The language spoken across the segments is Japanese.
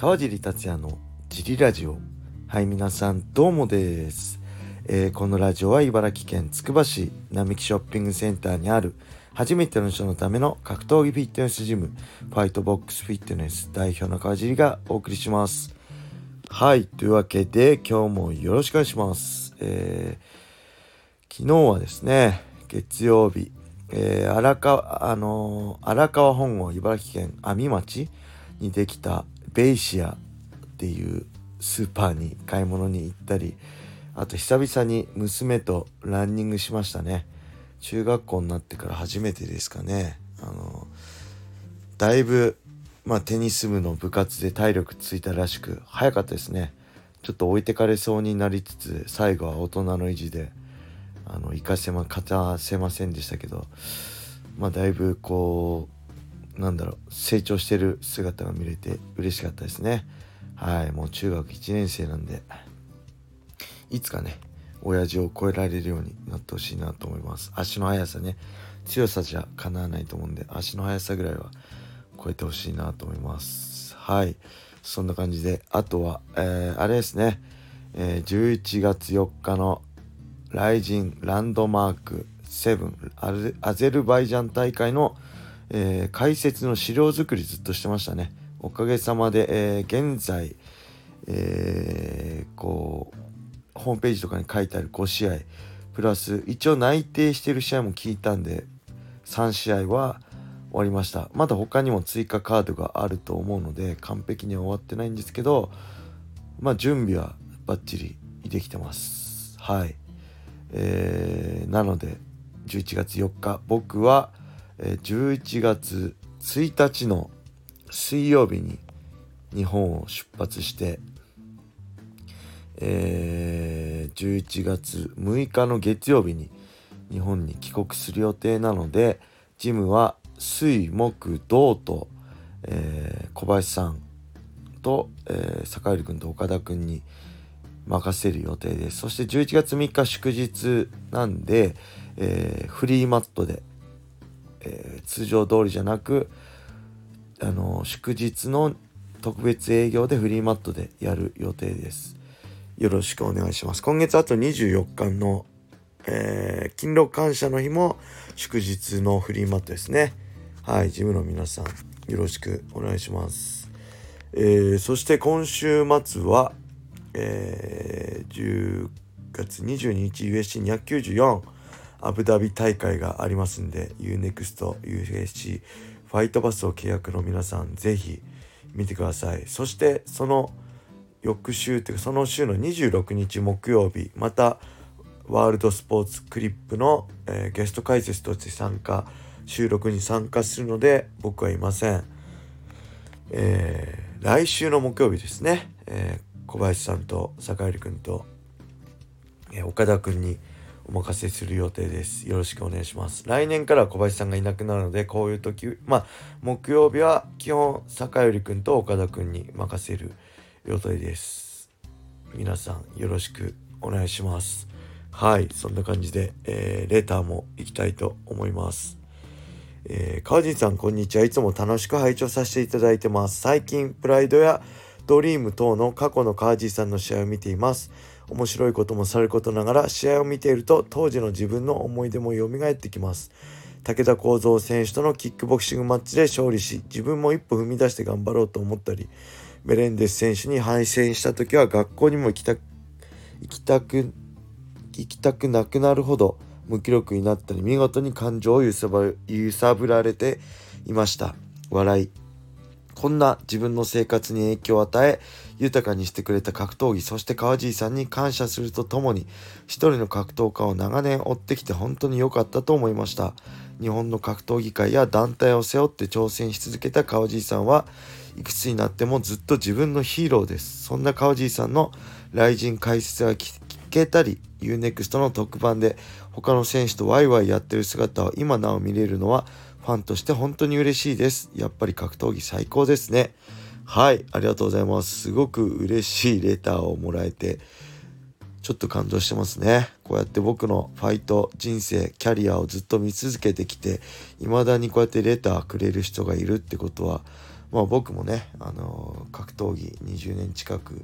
川尻達也のジリラジオ。はい皆さんどうもです、えー、このラジオは茨城県つくば市並木ショッピングセンターにある初めての人のための格闘技フィットネスジムファイトボックスフィットネス代表の川尻がお送りします。はいというわけで今日もよろしくお願いします、えー、昨日はですね月曜日えー、荒川、あのー、荒川本郷茨城県阿見町にできたベイシアっていうスーパーに買い物に行ったりあと久々に娘とランニングしましたね。中学校になってから初めてですかね。あのだいぶ、まあ、テニス部の部活で体力ついたらしく早かったですね。ちょっと置いてかれそうになりつつ最後は大人の意地であの行かせま勝たせませんでしたけどまあだいぶこうなんだろう成長してる姿が見れて嬉しかったですね。はいもう中学1年生なんでいつかね親父を超えられるようになってほしいなと思います。足の速さね強さじゃかなわないと思うんで足の速さぐらいは超えてほしいなと思います。はいそんな感じであとは、えー、あれですね、えー、11月4日のライジンランドマーク7アゼルバイジャン大会の、えー、解説の資料作りずっとしてましたね。おかげさまで、えー、現在、えー、こうホームページとかに書いてある5試合プラス一応内定してる試合も聞いたんで3試合は終わりました。まだ他にも追加カードがあると思うので完璧には終わってないんですけどまあ準備はバッチリできてます。はい。えー、なので11月4日僕は、11月1日の水曜日に日本を出発して、えー、11月6日の月曜日に日本に帰国する予定なのでジムは水木銅と、えー、小林さんと、えー、坂入君と岡田君に任せる予定です。そして11月3日祝日なんで、えー、フリーマットで、えー、通常通りじゃなくあの祝日の特別営業でフリーマットでやる予定です。よろしくお願いします。今月あと24日の、えー、勤労感謝の日も祝日のフリーマットですね。はいジムの皆さんよろしくお願いします。えー、そして今週末はえー、10月22日 USC294 アブダビ大会がありますんで UNEXT USC ファイトバスを契約の皆さんぜひ見てください。そしてその翌週というかその週の26日木曜日またワールドスポーツクリップの、えー、ゲスト解説として参加収録に参加するので僕はいません、えー、来週の木曜日ですね、えー小林さんと坂入君と、え岡田君にお任せする予定です。よろしくお願いします。来年から小林さんがいなくなるので、こういう時、まあ、木曜日は基本、坂入君と岡田君に任せる予定です。皆さん、よろしくお願いします。はい、そんな感じで、えー、レターも行きたいと思います。えー、川尻さん、こんにちは。いつも楽しく拝聴させていただいてます。最近、プライドやドリーム等の過去のカージーさんの試合を見ています。面白いこともさることながら試合を見ていると当時の自分の思い出も蘇ってきます。武田幸三選手とのキックボクシングマッチで勝利し自分も一歩踏み出して頑張ろうと思ったりメレンデス選手に敗戦した時は学校にも行きたく行きたく行きたくなくなるほど無気力になったり見事に感情を揺さぶられていました笑いこんな自分の生活に影響を与え、豊かにしてくれた格闘技、そして川尻さんに感謝するとともに、一人の格闘家を長年追ってきて本当に良かったと思いました。日本の格闘技界や団体を背負って挑戦し続けた川尻さんはいくつになってもずっと自分のヒーローです。そんな川尻さんの雷神解説が聞けたり、UNEXT の特番で他の選手とワイワイやってる姿を今なお見れるのはファンとして本当に嬉しいです。やっぱり格闘技最高ですね。はい、ありがとうございます。すごく嬉しいレターをもらえて、ちょっと感動してますね。こうやって僕のファイト人生、キャリアをずっと見続けてきて、未だにこうやってレターくれる人がいるってことは、まあ僕もね、あの格闘技20年近く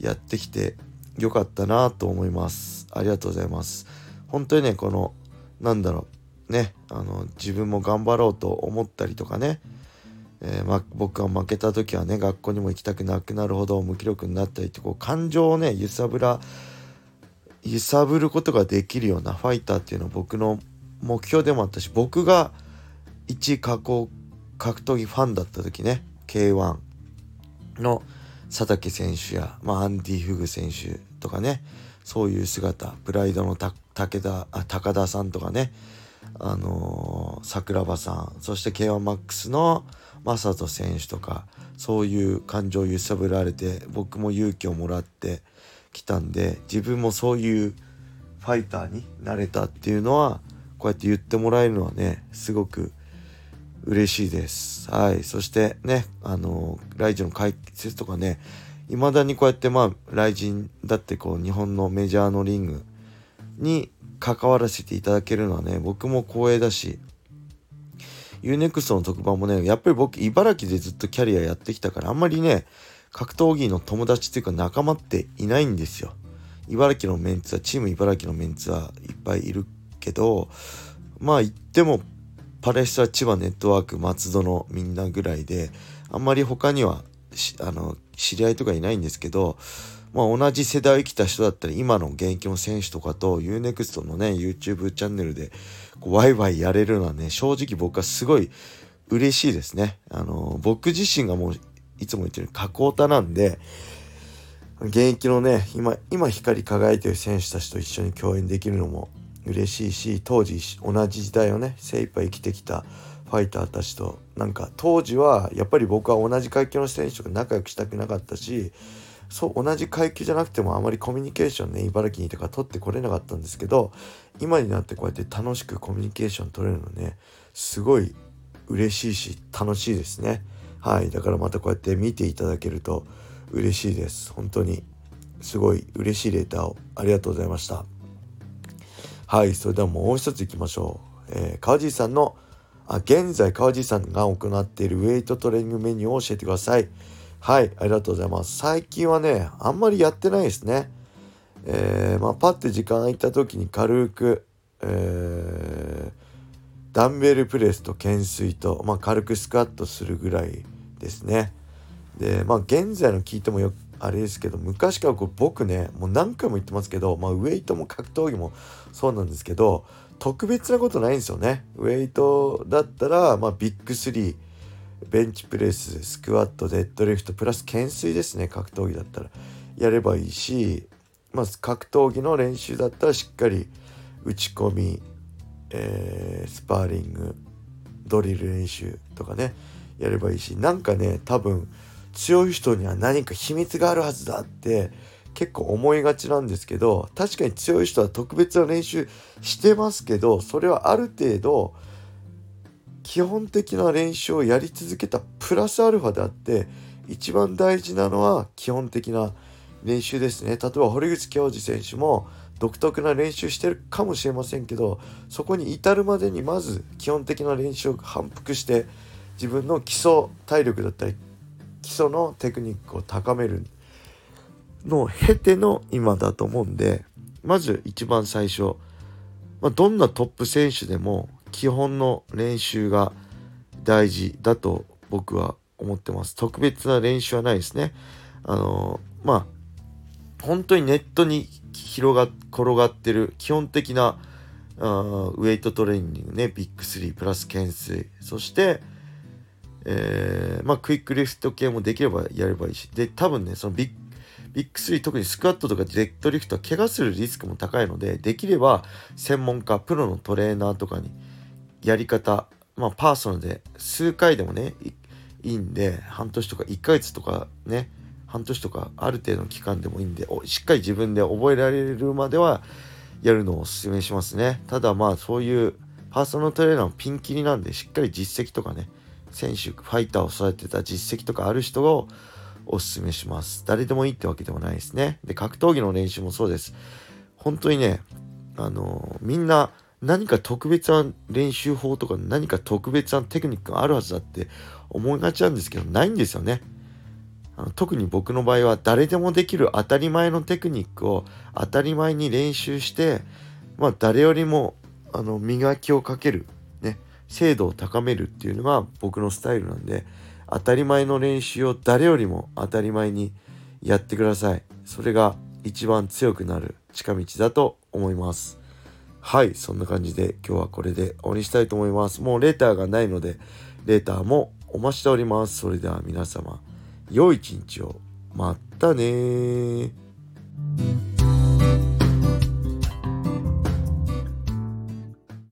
やってきてよかったなと思います。ありがとうございます。本当にね、この、なんだろう、ね、あの、自分も頑張ろうと思ったりとかね、えー、ま、僕が負けた時はね、学校にも行きたくなくなるほど無気力になったりって、こう、感情をね、揺さぶら、揺さぶることができるようなファイターっていうのは僕の目標でもあったし、僕が一過去格闘技ファンだった時ね K1 の佐竹選手や、まあ、アンディ・フグ選手とかねそういう姿プライドの武田あ高田さんとかねあのー、桜庭さんそして K1MAX の正人選手とかそういう感情を揺さぶられて僕も勇気をもらってきたんで自分もそういうファイターになれたっていうのはこうやって言ってもらえるのはねすごく嬉しいです。はい。そしてね、あの、ライジンの解説とかね、未だにこうやってまあ、ライジンだってこう、日本のメジャーのリングに関わらせていただけるのはね、僕も光栄だし、UNEXT の特番もね、やっぱり僕、茨城でずっとキャリアやってきたから、あんまりね、格闘技の友達っていうか仲間っていないんですよ。茨城のメンツは、チーム茨城のメンツはいっぱいいるけど、まあ言ってもパレスタ千葉ネットワーク松戸のみんなぐらいであんまり他にはあの知り合いとかいないんですけど、まあ、同じ世代を生きた人だったり今の現役の選手とかと UNEXT のね YouTube チャンネルでこうワイワイやれるのはね正直僕はすごい嬉しいですね。あの僕自身がもういつも言ってる加工タなんで現役のね今今光り輝いてる選手たちと一緒に共演できるのも嬉しいし当時同じ時代をね精一杯生きてきたファイターたちとなんか当時はやっぱり僕は同じ階級の選手と仲良くしたくなかったしそう同じ階級じゃなくてもあまりコミュニケーションね茨城にいたか取ってこれなかったんですけど今になってこうやって楽しくコミュニケーション取れるのねすごい嬉しいし楽しいですね。はいだからまたこうやって見ていただけると嬉しいです。本当にすごい嬉しいレーターをありがとうございました。はい、それではもう一ついきましょう。えー、川地さんの、あ、現在川地さんが行っているウェイトトレーニングメニューを教えてください。はい、ありがとうございます。最近はね、あんまりやってないですね。えー、まあ、パッて時間空いた時に軽く、えー、ダンベルプレスと懸垂と、まあ、軽くスクワットするぐらいですね。で、まあ、現在の聞いてもよくあれですけど昔からこう僕ねもう何回も言ってますけど、まあ、ウェイトも格闘技もそうなんですけど特別なことないんですよね。ウェイトだったら、まあ、ビッグ3ベンチプレススクワットデッドリフトプラス懸垂ですね格闘技だったら。やればいいし、まあ、格闘技の練習だったらしっかり打ち込み、えー、スパーリングドリル練習とかねやればいいしなんかね多分強い人には何か秘密があるはずだって結構思いがちなんですけど確かに強い人は特別な練習してますけどそれはある程度基本的な練習をやり続けたプラスアルファであって一番大事なのは基本的な練習ですね。例えば堀口教授選手も独特な練習してるかもしれませんけどそこに至るまでにまず基本的な練習を反復して自分の基礎体力だったり基礎のテクニックを高めるのを経ての今だと思うんでまず一番最初、まあ、どんなトップ選手でも基本の練習が大事だと僕は思ってます。特別な練習はないですね。あのまあ本当にネットに広が転がってる基本的なあウェイトトレーニングねビッグ3プラス懸垂。そしてえー、まあ、クイックリフト系もできればやればいいし、で、多分ね、そのビッビッグ3、特にスクワットとかデッドリフトは怪我するリスクも高いので、できれば専門家、プロのトレーナーとかにやり方、まあ、パーソナルで数回でもね、いいんで、半年とか1ヶ月とかね、半年とかある程度の期間でもいいんで、しっかり自分で覚えられるまではやるのをお勧めしますね。ただまあそういうパーソナルトレーナーもピンキリなんで、しっかり実績とかね、選手ファイターを育てた実績とかある人をおすすめします。誰でもいいってわけでもないですね。で格闘技の練習もそうです。本当にねあのみんな何か特別な練習法とか何か特別なテクニックがあるはずだって思いがちなんですけどないんですよね。あの特に僕の場合は誰でもできる当たり前のテクニックを当たり前に練習して、まあ、誰よりもあの磨きをかける、精度を高めるっていうのが僕のスタイルなんで当たり前の練習を誰よりも当たり前にやってください。それが一番強くなる近道だと思います。はい、そんな感じで今日はこれで終わりにしたいと思います。もうレーターがないので、レーターもお待ちしております。それでは皆様、良い一日を。またね